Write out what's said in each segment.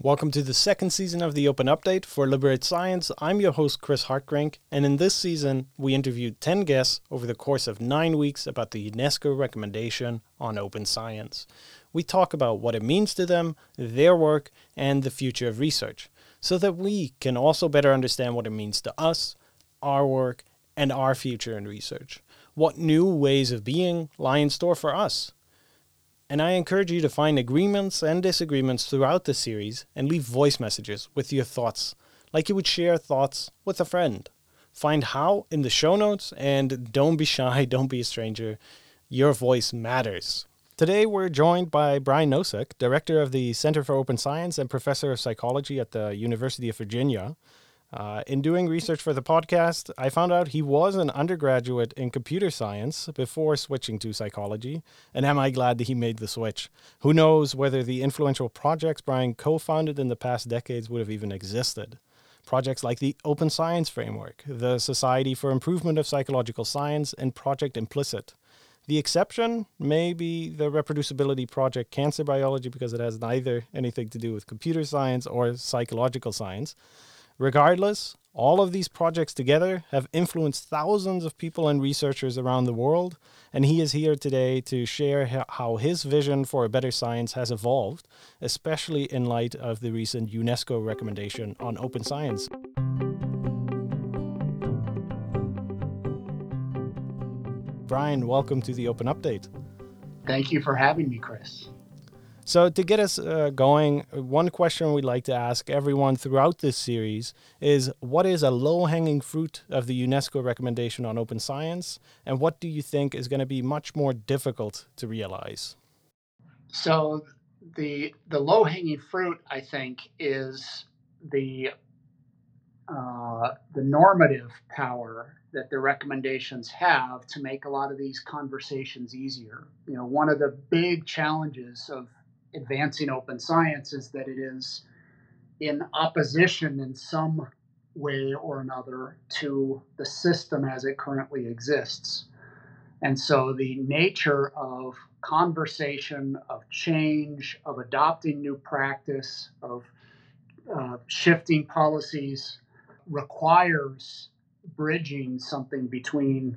Welcome to the second season of the Open Update for Liberate Science. I'm your host, Chris Hartgerink, and in this season, we interviewed 10 guests over the course of nine weeks about the UNESCO recommendation on open science. We talk about what it means to them, their work, and the future of research, so that we can also better understand what it means to us, our work, and our future in research. What new ways of being lie in store for us? And I encourage you to find agreements and disagreements throughout the series and leave voice messages with your thoughts, like you would share thoughts with a friend. Find how in the show notes, and don't be shy, don't be a stranger. Your voice matters. Today, we're joined by Brian Nosek, Director of the Center for Open Science and Professor of Psychology at the University of Virginia. Uh, in doing research for the podcast, I found out he was an undergraduate in computer science before switching to psychology, and am I glad that he made the switch? Who knows whether the influential projects Brian co founded in the past decades would have even existed? Projects like the Open Science Framework, the Society for Improvement of Psychological Science, and Project Implicit. The exception may be the reproducibility project Cancer Biology because it has neither anything to do with computer science or psychological science. Regardless, all of these projects together have influenced thousands of people and researchers around the world, and he is here today to share how his vision for a better science has evolved, especially in light of the recent UNESCO recommendation on open science. Brian, welcome to the Open Update. Thank you for having me, Chris. So, to get us uh, going, one question we'd like to ask everyone throughout this series is what is a low hanging fruit of the UNESCO recommendation on open science, and what do you think is going to be much more difficult to realize? So, the, the low hanging fruit, I think, is the, uh, the normative power that the recommendations have to make a lot of these conversations easier. You know, one of the big challenges of advancing open science is that it is in opposition in some way or another to the system as it currently exists. And so the nature of conversation, of change, of adopting new practice, of uh, shifting policies requires bridging something between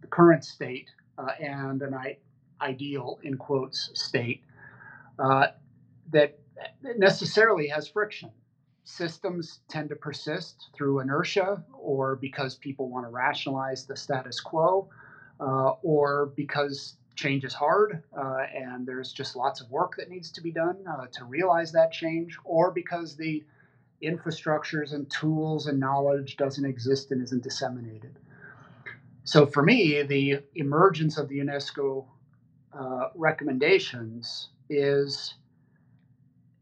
the current state uh, and an I- ideal, in quotes, state uh, that necessarily has friction. Systems tend to persist through inertia or because people want to rationalize the status quo uh, or because change is hard uh, and there's just lots of work that needs to be done uh, to realize that change or because the infrastructures and tools and knowledge doesn't exist and isn't disseminated. So for me, the emergence of the UNESCO uh, recommendations is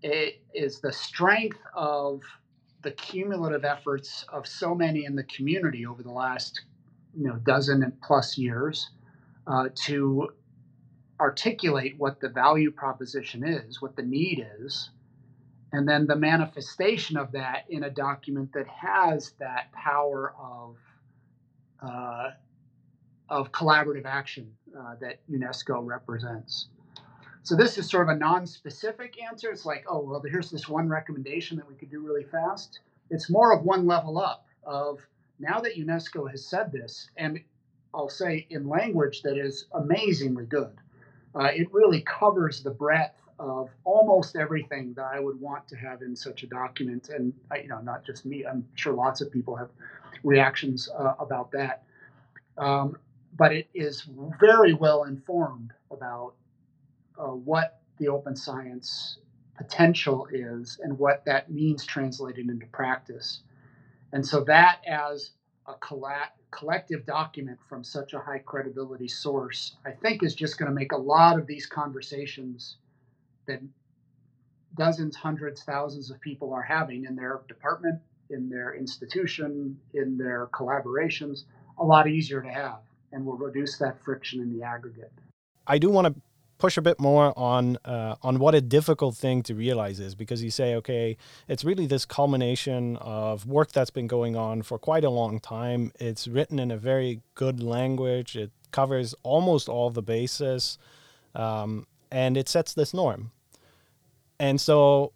it is the strength of the cumulative efforts of so many in the community over the last you know dozen and plus years uh, to articulate what the value proposition is, what the need is, and then the manifestation of that in a document that has that power of uh, of collaborative action uh, that UNESCO represents. So this is sort of a non-specific answer. It's like, oh, well, here's this one recommendation that we could do really fast. It's more of one level up of now that UNESCO has said this, and I'll say in language that is amazingly good. Uh, it really covers the breadth of almost everything that I would want to have in such a document, and you know, not just me. I'm sure lots of people have reactions uh, about that. Um, but it is very well informed about uh, what the open science potential is and what that means translated into practice. And so that as a collective document from such a high credibility source, I think is just going to make a lot of these conversations that dozens, hundreds, thousands of people are having in their department, in their institution, in their collaborations, a lot easier to have and will reduce that friction in the aggregate. I do want to push a bit more on uh, on what a difficult thing to realize is because you say okay it's really this culmination of work that's been going on for quite a long time. It's written in a very good language. It covers almost all the bases um, and it sets this norm. And so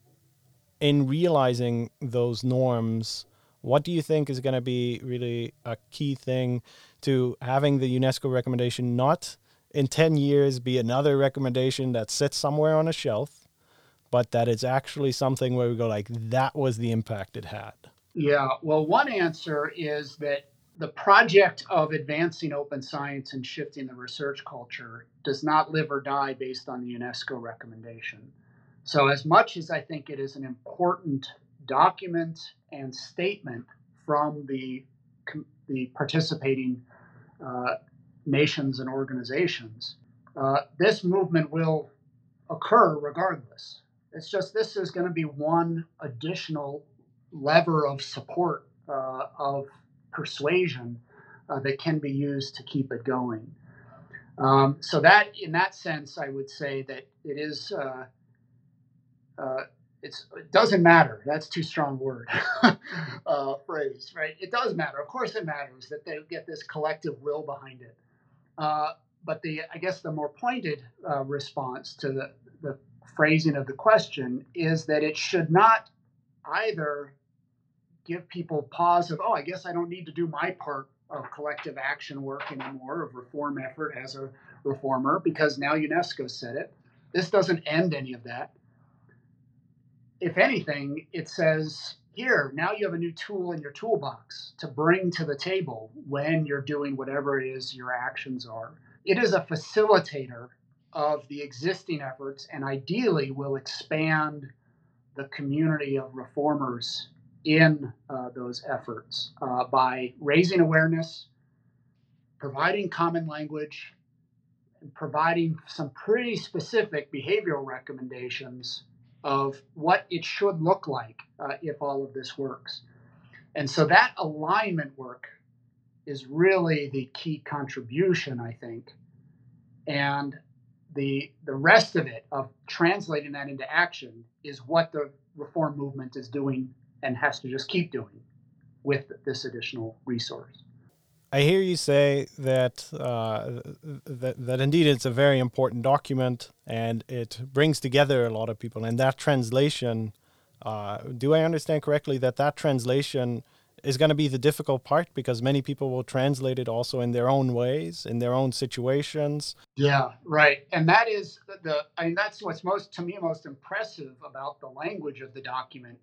in realizing those norms, what do you think is going to be really a key thing to having the UNESCO recommendation not in 10 years be another recommendation that sits somewhere on a shelf, but that it's actually something where we go like that was the impact it had? Yeah, well, one answer is that the project of advancing open science and shifting the research culture does not live or die based on the UNESCO recommendation. So, as much as I think it is an important document and statement from the, the participating uh, nations and organizations, uh, this movement will occur regardless. It's just this is going to be one additional lever of support uh, of persuasion uh, that can be used to keep it going. Um, so that, in that sense, I would say that it is. Uh, uh it's, it doesn't matter. That's too strong word uh, phrase, right? It does matter. Of course, it matters that they get this collective will behind it. Uh, but the, I guess, the more pointed response to the, the phrasing of the question is that it should not either give people pause of, oh, I guess I don't need to do my part of collective action work anymore, of reform effort as a reformer, because now UNESCO said it. This doesn't end any of that. If anything, it says, here, now you have a new tool in your toolbox to bring to the table when you're doing whatever it is your actions are. It is a facilitator of the existing efforts and ideally will expand the community of reformers in uh, those efforts uh, by raising awareness, providing common language, and providing some pretty specific behavioral recommendations of what it should look like uh, if all of this works. And so that alignment work is really the key contribution, I think. And the the rest of it of translating that into action is what the reform movement is doing and has to just keep doing with this additional resource. I hear you say that, uh, that that indeed it's a very important document and it brings together a lot of people. And that translation, uh, do I understand correctly that that translation is going to be the difficult part because many people will translate it also in their own ways, in their own situations. Yeah, right. And that is the, I mean, that's what's most, to me, most impressive about the language of the document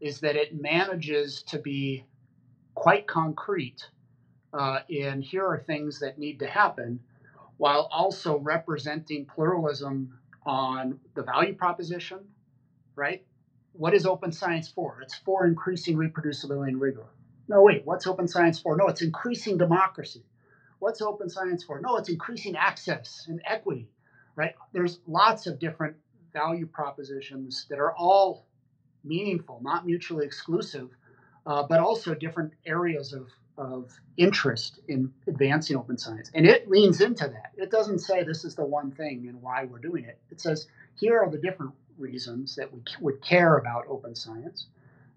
is that it manages to be quite concrete uh, in here are things that need to happen while also representing pluralism on the value proposition, right? What is open science for? It's for increasing reproducibility and rigor. No, wait, what's open science for? No, it's increasing democracy. What's open science for? No, it's increasing access and equity, right? There's lots of different value propositions that are all meaningful, not mutually exclusive, uh, but also different areas of, of interest in advancing open science. And it leans into that. It doesn't say this is the one thing and why we're doing it. It says here are the different reasons that we would care about open science.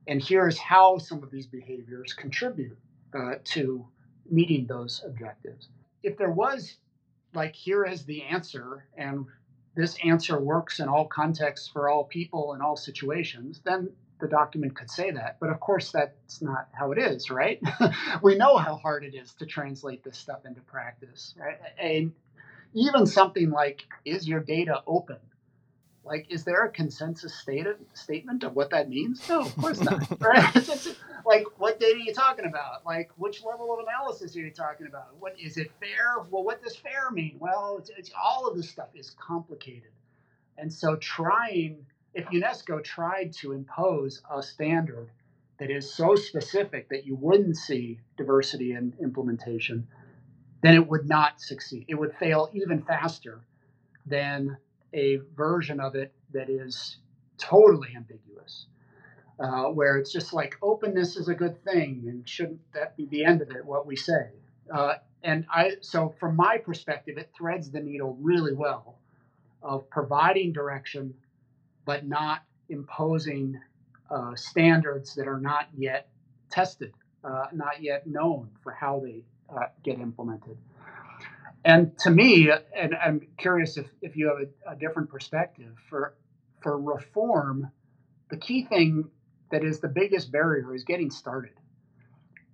And here's how some of these behaviors contribute uh, to meeting those objectives. If there was, like, here is the answer, and this answer works in all contexts for all people in all situations, then the document could say that. But of course, that's not how it is, right? we know how hard it is to translate this stuff into practice, right? And even something like, is your data open? like is there a consensus stated statement of what that means no of course not right like what data are you talking about like which level of analysis are you talking about what is it fair well what does fair mean well it's, it's all of this stuff is complicated and so trying if unesco tried to impose a standard that is so specific that you wouldn't see diversity in implementation then it would not succeed it would fail even faster than a version of it that is totally ambiguous, uh, where it's just like openness is a good thing, and shouldn't that be the end of it? What we say, uh, and I so from my perspective, it threads the needle really well of providing direction, but not imposing uh, standards that are not yet tested, uh, not yet known for how they uh, get implemented. And to me, and I'm curious if, if you have a, a different perspective, for, for reform, the key thing that is the biggest barrier is getting started.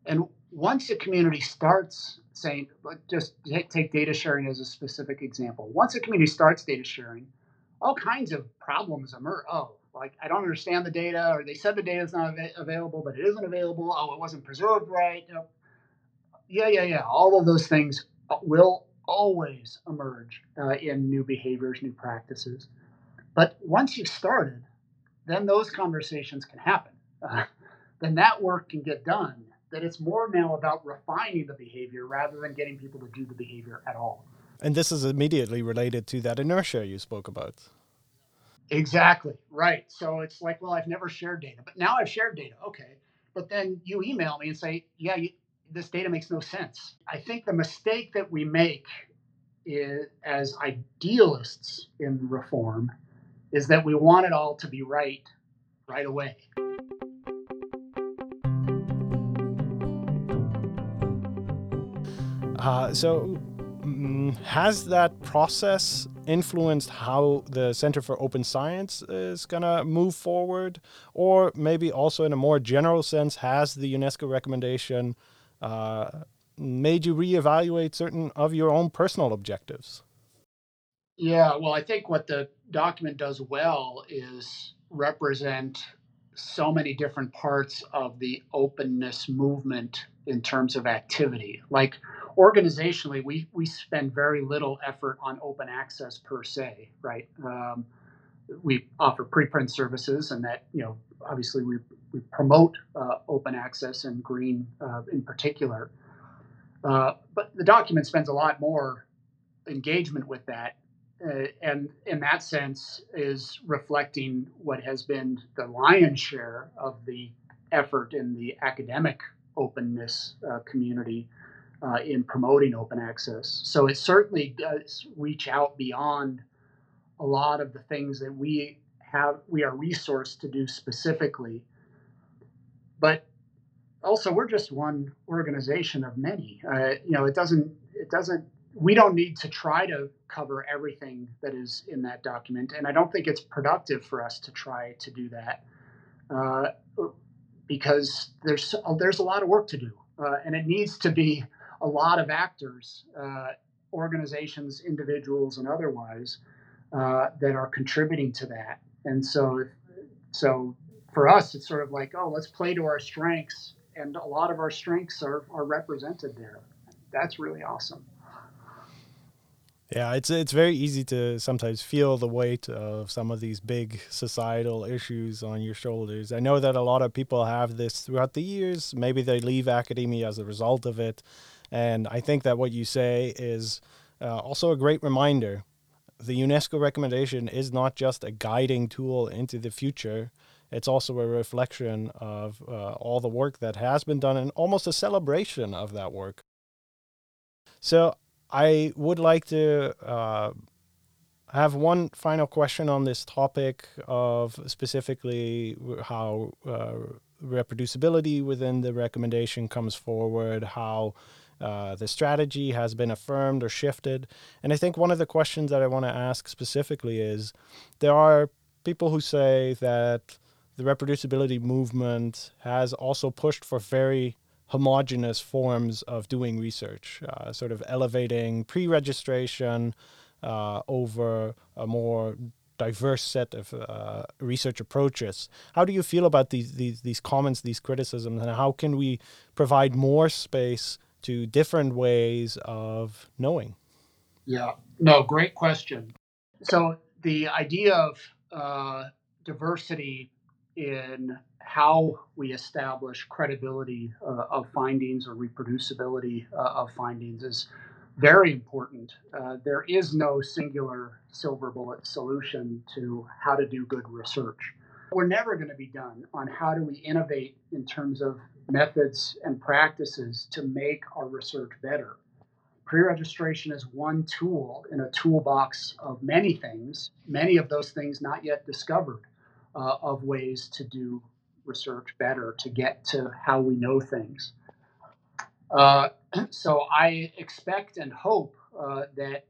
And once a community starts saying, just take data sharing as a specific example. Once a community starts data sharing, all kinds of problems emerge. Oh, like I don't understand the data, or they said the data is not av- available, but it isn't available. Oh, it wasn't preserved right. Yeah, yeah, yeah. All of those things will always emerge uh, in new behaviors, new practices. But once you've started, then those conversations can happen. Uh, then that work can get done. That it's more now about refining the behavior rather than getting people to do the behavior at all. And this is immediately related to that inertia you spoke about. Exactly. Right. So it's like, well, I've never shared data, but now I've shared data. Okay. But then you email me and say, yeah, you, this data makes no sense. I think the mistake that we make is, as idealists in reform is that we want it all to be right right away. Uh, so, has that process influenced how the Center for Open Science is going to move forward? Or maybe also, in a more general sense, has the UNESCO recommendation uh, made you reevaluate certain of your own personal objectives? Yeah, well, I think what the document does well is represent so many different parts of the openness movement in terms of activity. Like organizationally, we, we spend very little effort on open access per se, right? Um, we offer preprint services, and that, you know, obviously we, we promote uh, open access and green uh, in particular. Uh, but the document spends a lot more engagement with that uh, and in that sense is reflecting what has been the lion's share of the effort in the academic openness uh, community uh, in promoting open access. So it certainly does reach out beyond a lot of the things that we have we are resourced to do specifically. But also, we're just one organization of many. Uh, you know, it doesn't it doesn't we don't need to try to cover everything that is in that document, and I don't think it's productive for us to try to do that uh, because there's there's a lot of work to do, uh, and it needs to be a lot of actors, uh, organizations, individuals, and otherwise uh, that are contributing to that. And so, so for us, it's sort of like, oh, let's play to our strengths, and a lot of our strengths are are represented there. That's really awesome. Yeah, it's it's very easy to sometimes feel the weight of some of these big societal issues on your shoulders. I know that a lot of people have this throughout the years. Maybe they leave academia as a result of it, and I think that what you say is uh, also a great reminder. The UNESCO recommendation is not just a guiding tool into the future. It's also a reflection of uh, all the work that has been done and almost a celebration of that work. So I would like to uh, have one final question on this topic of specifically how uh, reproducibility within the recommendation comes forward, how uh, the strategy has been affirmed or shifted. And I think one of the questions that I want to ask specifically is there are people who say that the reproducibility movement has also pushed for very homogenous forms of doing research, uh, sort of elevating pre registration uh, over a more diverse set of uh, research approaches. How do you feel about these, these, these comments, these criticisms, and how can we provide more space to different ways of knowing? Yeah, no, great question. So the idea of uh, diversity in how we establish credibility uh, of findings or reproducibility uh, of findings is very important. Uh, there is no singular silver bullet solution to how to do good research. We're never going to be done on how do we innovate in terms of methods and practices to make our research better. Pre registration is one tool in a toolbox of many things, many of those things not yet discovered, uh, of ways to do research better to get to how we know things. Uh, so I expect and hope uh, that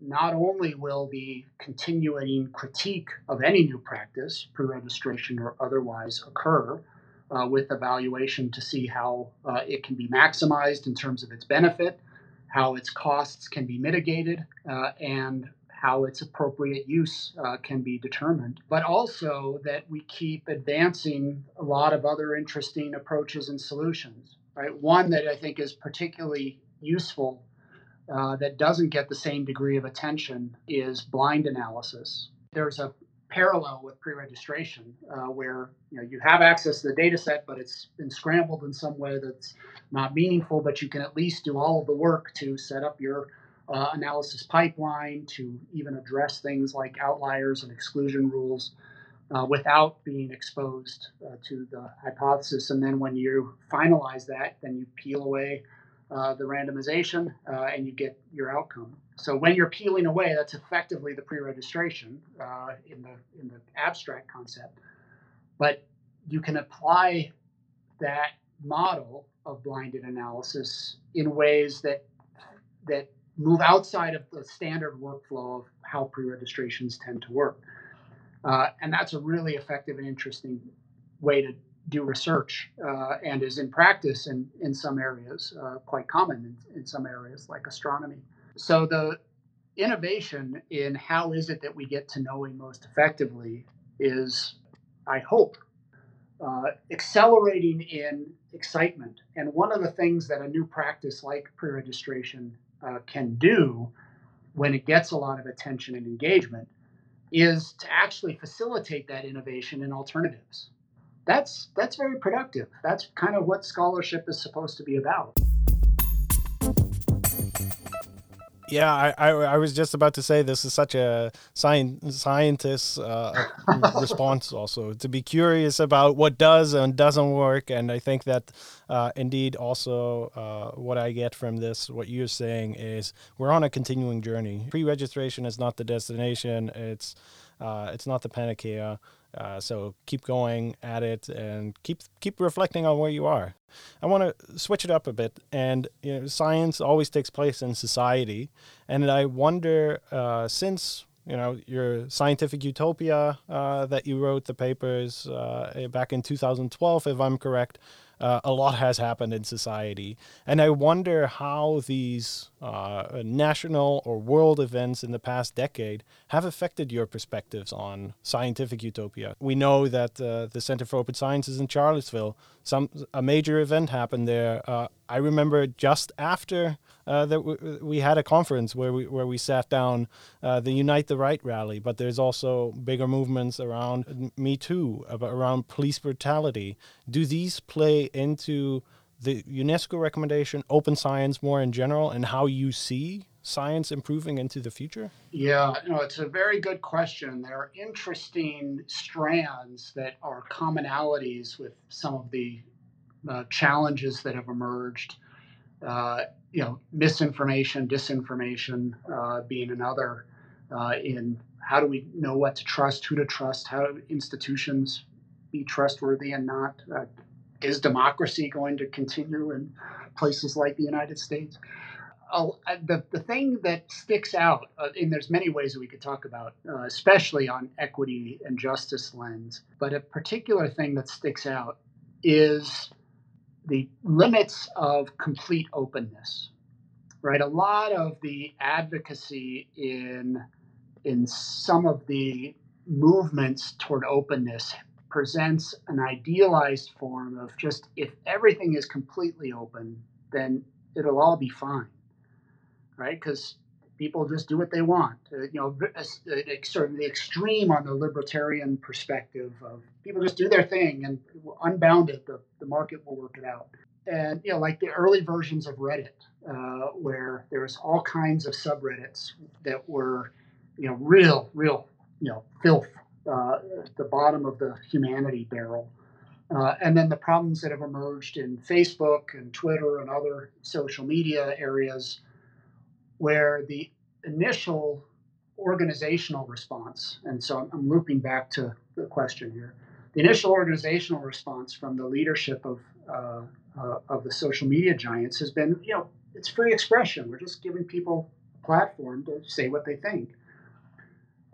not only will the continuing critique of any new practice, pre registration or otherwise, occur uh, with evaluation to see how uh, it can be maximized in terms of its benefit, how its costs can be mitigated, uh, and how its appropriate use uh, can be determined, but also that we keep advancing a lot of other interesting approaches and solutions. Right, one that I think is particularly useful uh, that doesn't get the same degree of attention is blind analysis. There's a parallel with pre-registration uh, where you know you have access to the data set but it's been scrambled in some way that's not meaningful but you can at least do all of the work to set up your uh, analysis pipeline to even address things like outliers and exclusion rules uh, without being exposed uh, to the hypothesis. And then when you finalize that then you peel away uh, the randomization, uh, and you get your outcome. So when you're peeling away, that's effectively the pre-registration uh, in the in the abstract concept. But you can apply that model of blinded analysis in ways that that move outside of the standard workflow of how pre-registrations tend to work. Uh, and that's a really effective and interesting way to do research uh, and is in practice in, in some areas, uh, quite common in, in some areas like astronomy. So the innovation in how is it that we get to knowing most effectively is, I hope, uh, accelerating in excitement. And one of the things that a new practice like pre registration uh, can do when it gets a lot of attention and engagement is to actually facilitate that innovation in alternatives that's that's very productive. That's kind of what scholarship is supposed to be about. Yeah, I, I, I, was just about to say this is such a science scientist uh, response also to be curious about what does and doesn't work, and I think that uh, indeed also uh, what I get from this, what you're saying is we're on a continuing journey. Pre-registration is not the destination; it's uh, it's not the panacea. Uh, so keep going at it and keep keep reflecting on where you are. I want to switch it up a bit, and you know, science always takes place in society, and I wonder uh, since you know your scientific utopia uh, that you wrote the papers uh, back in 2012, if I'm correct uh, a lot has happened in society. And I wonder how these uh, national or world events in the past decade have affected your perspectives on scientific utopia. We know that uh, the Center for Open Science is in Charlottesville. Some a major event happened there. Uh, I remember just after uh, that w- we had a conference where we where we sat down uh, the Unite the Right rally, but there's also bigger movements around Me Too, around police brutality. Do these play into the UNESCO recommendation, open science more in general, and how you see science improving into the future? Yeah, no, it's a very good question. There are interesting strands that are commonalities with some of the uh, challenges that have emerged. Uh, you know, misinformation, disinformation uh, being another. Uh, in how do we know what to trust, who to trust, how institutions be trustworthy and not? Is democracy going to continue in places like the United States? Uh, the, the thing that sticks out, uh, and there's many ways that we could talk about, uh, especially on equity and justice lens, but a particular thing that sticks out is the limits of complete openness, right? A lot of the advocacy in in some of the movements toward openness presents an idealized form of just if everything is completely open, then it'll all be fine, right? Because people just do what they want. Uh, you know, uh, sort of the extreme on the libertarian perspective of people just do their thing and unbounded, the, the market will work it out. And, you know, like the early versions of Reddit, uh, where there was all kinds of subreddits that were, you know, real, real, you know, filth, uh, the bottom of the humanity barrel. Uh, and then the problems that have emerged in Facebook and Twitter and other social media areas where the initial organizational response, and so I'm looping back to the question here, the initial organizational response from the leadership of uh, uh, of the social media giants has been, you know, it's free expression. We're just giving people a platform to say what they think.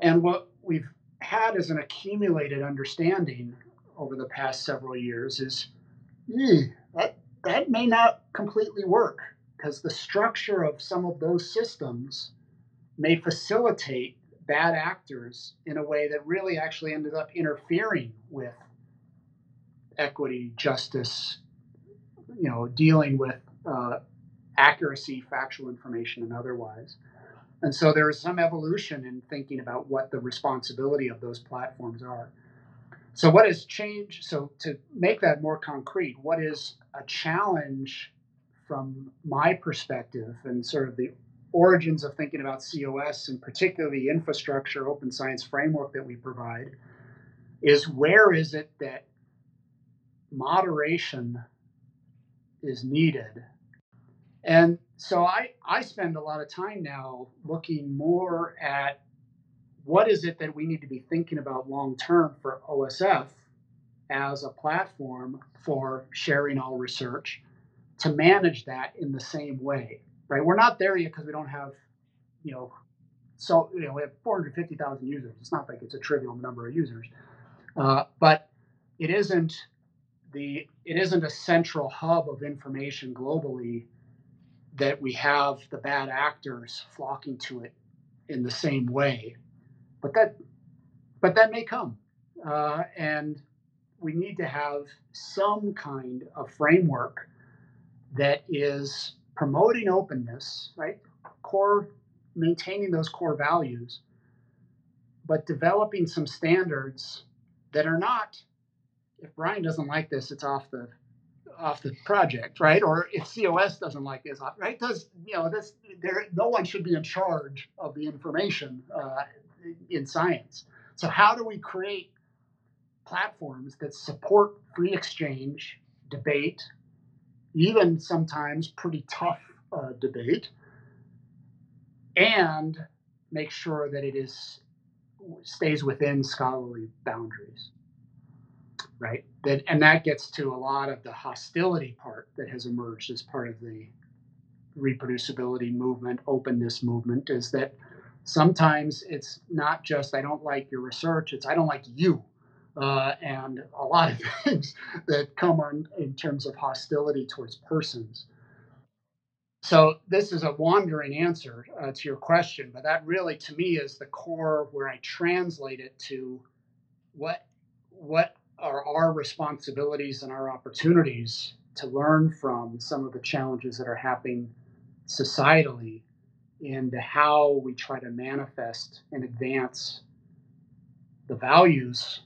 And what we've had as an accumulated understanding over the past several years is eh, that that may not completely work because the structure of some of those systems may facilitate bad actors in a way that really actually ended up interfering with equity, justice, you know, dealing with uh, accuracy, factual information, and otherwise. And so there is some evolution in thinking about what the responsibility of those platforms are. So, what has changed? So, to make that more concrete, what is a challenge from my perspective and sort of the origins of thinking about COS and particularly the infrastructure open science framework that we provide is where is it that moderation is needed and so I, I spend a lot of time now looking more at what is it that we need to be thinking about long term for OSF as a platform for sharing all research to manage that in the same way, right? We're not there yet because we don't have, you know, so you know we have 450,000 users. It's not like it's a trivial number of users, uh, but it isn't the it isn't a central hub of information globally that we have the bad actors flocking to it in the same way. But that, but that may come, uh, and we need to have some kind of framework that is promoting openness, right? Core, maintaining those core values, but developing some standards that are not. If Brian doesn't like this, it's off the off the project, right? Or if COS doesn't like this, right? Does you know this? There, no one should be in charge of the information uh, in science. So how do we create platforms that support free exchange, debate, even sometimes pretty tough uh, debate, and make sure that it is stays within scholarly boundaries? Right? That and that gets to a lot of the hostility part that has emerged as part of the reproducibility movement, openness movement, is that sometimes it's not just I don't like your research; it's I don't like you, uh, and a lot of things that come on in terms of hostility towards persons. So this is a wandering answer uh, to your question, but that really, to me, is the core where I translate it to what what are our responsibilities and our opportunities to learn from some of the challenges that are happening societally and how we try to manifest and advance the values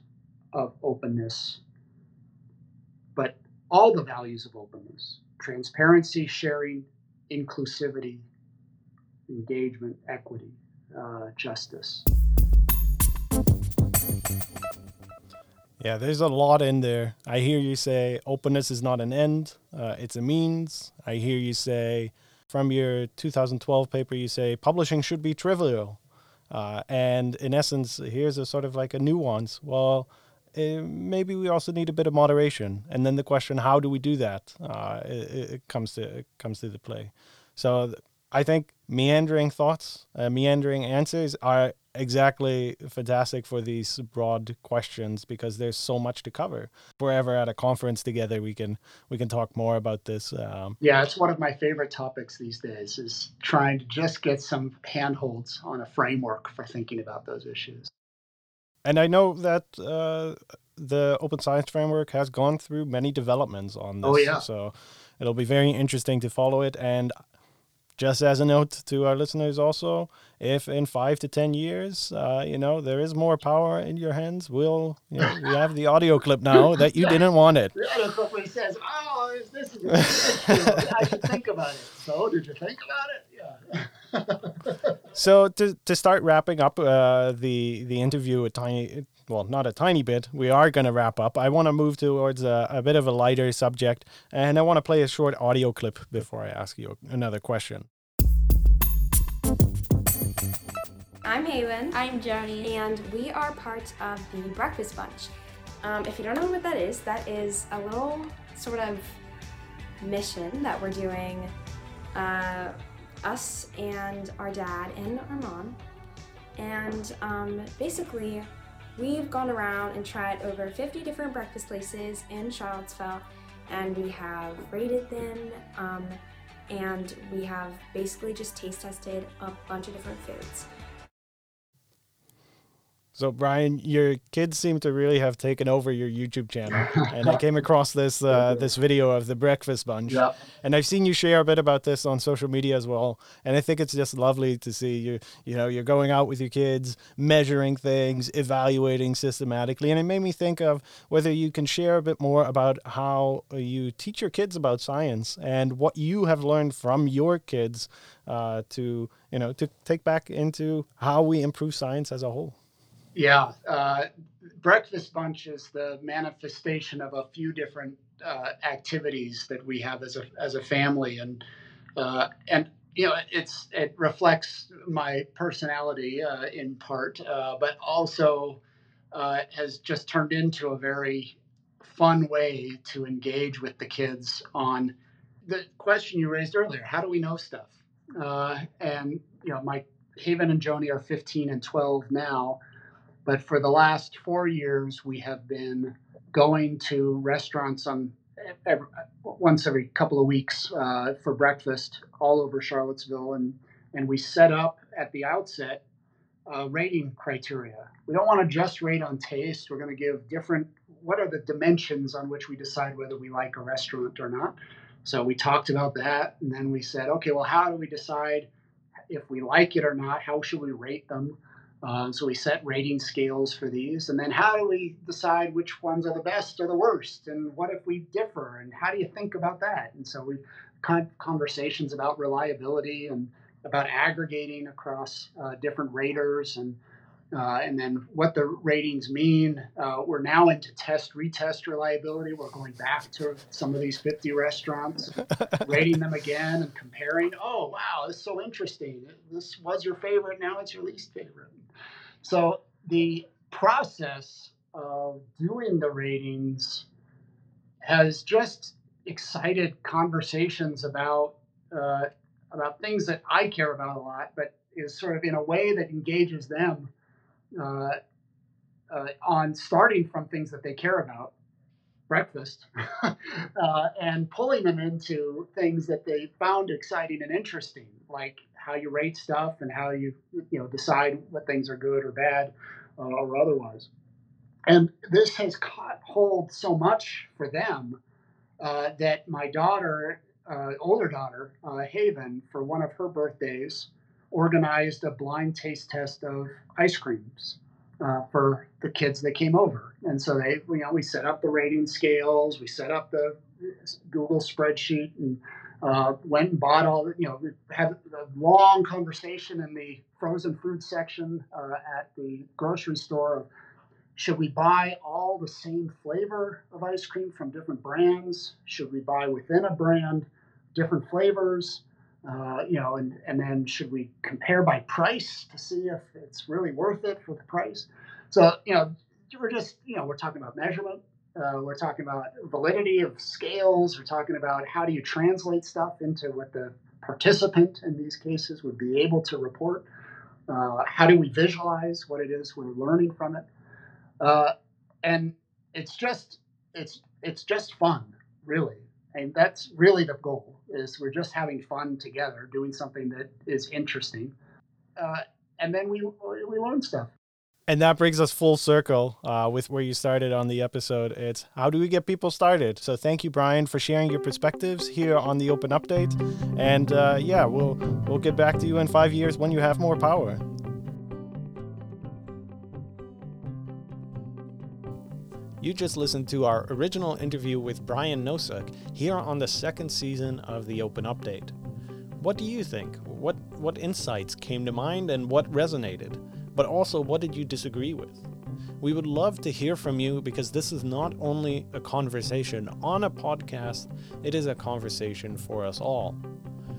of openness, but all the values of openness transparency, sharing, inclusivity, engagement, equity, uh, justice. Yeah, there's a lot in there. I hear you say openness is not an end, uh, it's a means. I hear you say from your 2012 paper, you say publishing should be trivial. Uh, and in essence, here's a sort of like a nuance. Well, uh, maybe we also need a bit of moderation. And then the question, how do we do that? Uh, it, it, comes to it comes to the play. So I think meandering thoughts, uh, meandering answers are exactly fantastic for these broad questions because there's so much to cover. If we're ever at a conference together, we can we can talk more about this. Um, yeah, it's one of my favorite topics these days. Is trying to just get some handholds on a framework for thinking about those issues. And I know that uh, the Open Science Framework has gone through many developments on oh, this. Oh yeah. So it'll be very interesting to follow it and just as a note to our listeners also if in five to ten years uh, you know there is more power in your hands we'll you know, we have the audio clip now that you didn't want it. He says oh this is i should think about it? So did you think about it? Yeah. So to, to start wrapping up uh, the the interview a tiny well, not a tiny bit. We are going to wrap up. I want to move towards a, a, bit of a lighter subject, and I want to play a short audio clip before I ask you another question. I'm Haven. I'm Joni. And we are part of the Breakfast Bunch. Um, if you don't know what that is, that is a little sort of mission that we're doing uh, us and our dad and our mom. And um, basically, we've gone around and tried over 50 different breakfast places in Charlottesville, and we have rated them. Um, and we have basically just taste tested a bunch of different foods. So, Brian, your kids seem to really have taken over your YouTube channel, and I came across this uh, this video of the breakfast bunch, and I've seen you share a bit about this on social media as well. And I think it's just lovely to see you. You know, you're going out with your kids, measuring things, evaluating systematically, and it made me think of whether you can share a bit more about how you teach your kids about science and what you have learned from your kids uh, to you know to take back into how we improve science as a whole. Yeah, uh, breakfast bunch is the manifestation of a few different uh, activities that we have as a as a family, and uh, and you know it's it reflects my personality uh, in part, uh, but also uh, has just turned into a very fun way to engage with the kids on the question you raised earlier: How do we know stuff? and you know, my Haven and Joni are 15 and 12 now but for the last four years, we have been going to restaurants on every, once every couple of weeks uh, for breakfast all over Charlottesville, and and we set up at the outset uh, rating criteria. We don't want to just rate on taste. We're going to give different. What are the dimensions on which we decide whether we like a restaurant or not? So we talked about that, and then we said, okay, well, how do we decide if we like it or not? How should we rate them? Um, so we set rating scales for these, and then how do we decide which ones are the best or the worst, and what if we differ, and how do you think about that? And so we kind of conversations about reliability and about aggregating across uh, different raters and uh, and then what the ratings mean. Uh, we're now into test retest reliability. We're going back to some of these 50 restaurants, rating them again and comparing. Oh, wow, this is so interesting. This was your favorite, now it's your least favorite. So the process of doing the ratings has just excited conversations about uh, about things that I care about a lot, but is sort of in a way that engages them uh, uh, on starting from things that they care about, breakfast, uh, and pulling them into things that they found exciting and interesting, like how you rate stuff and how you you know decide what things are good or bad uh, or otherwise. And this has caught hold so much for them uh, that my daughter, uh, older daughter, Haven, for one of her birthdays, organized a blind taste test of ice creams uh, for the kids that came over. And so they, you know, we set up the rating scales, we set up the Google spreadsheet, and uh, went and bought all. The, you know, had a long conversation in the frozen food section uh, at the grocery store of should we buy all the same flavor of ice cream from different brands? Should we buy within a brand different flavors? Uh, you know, and, and then should we compare by price to see if it's really worth it for the price? So, you know, we're just, you know, we're talking about measurement. Uh, we're talking about validity of scales. We're talking about how do you translate stuff into what the participant in these cases would be able to report. Uh, how do we visualize what it is we're learning from it? Uh, and it's just it's it's just fun, really and that's really the goal is we're just having fun together doing something that is interesting. Uh, and then we we learn stuff. And that brings us full circle uh, with where you started on the episode. It's how do we get people started? So thank you brian for sharing your perspectives here on the open update. And uh, yeah we'll we'll get back to you in five years when you have more power You just listened to our original interview with Brian Nosek here on the second season of the Open Update. What do you think? What what insights came to mind and what resonated? But also what did you disagree with? We would love to hear from you because this is not only a conversation on a podcast, it is a conversation for us all.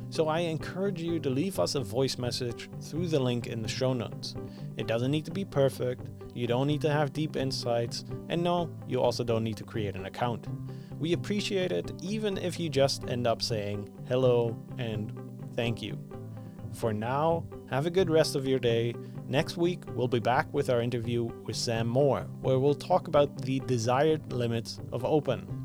So I encourage you to leave us a voice message through the link in the show notes. It doesn't need to be perfect, you don't need to have deep insights, and no, you also don't need to create an account. We appreciate it even if you just end up saying hello and thank you. For now, have a good rest of your day. Next week, we'll be back with our interview with Sam Moore, where we'll talk about the desired limits of open.